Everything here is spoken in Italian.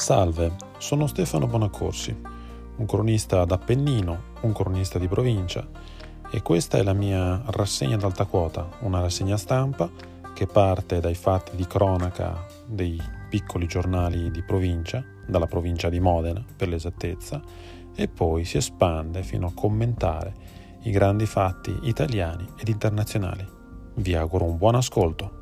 Salve, sono Stefano Bonaccorsi, un cronista d'Appennino, un cronista di provincia e questa è la mia rassegna d'alta quota, una rassegna stampa che parte dai fatti di cronaca dei piccoli giornali di provincia, dalla provincia di Modena per l'esattezza, e poi si espande fino a commentare i grandi fatti italiani ed internazionali. Vi auguro un buon ascolto.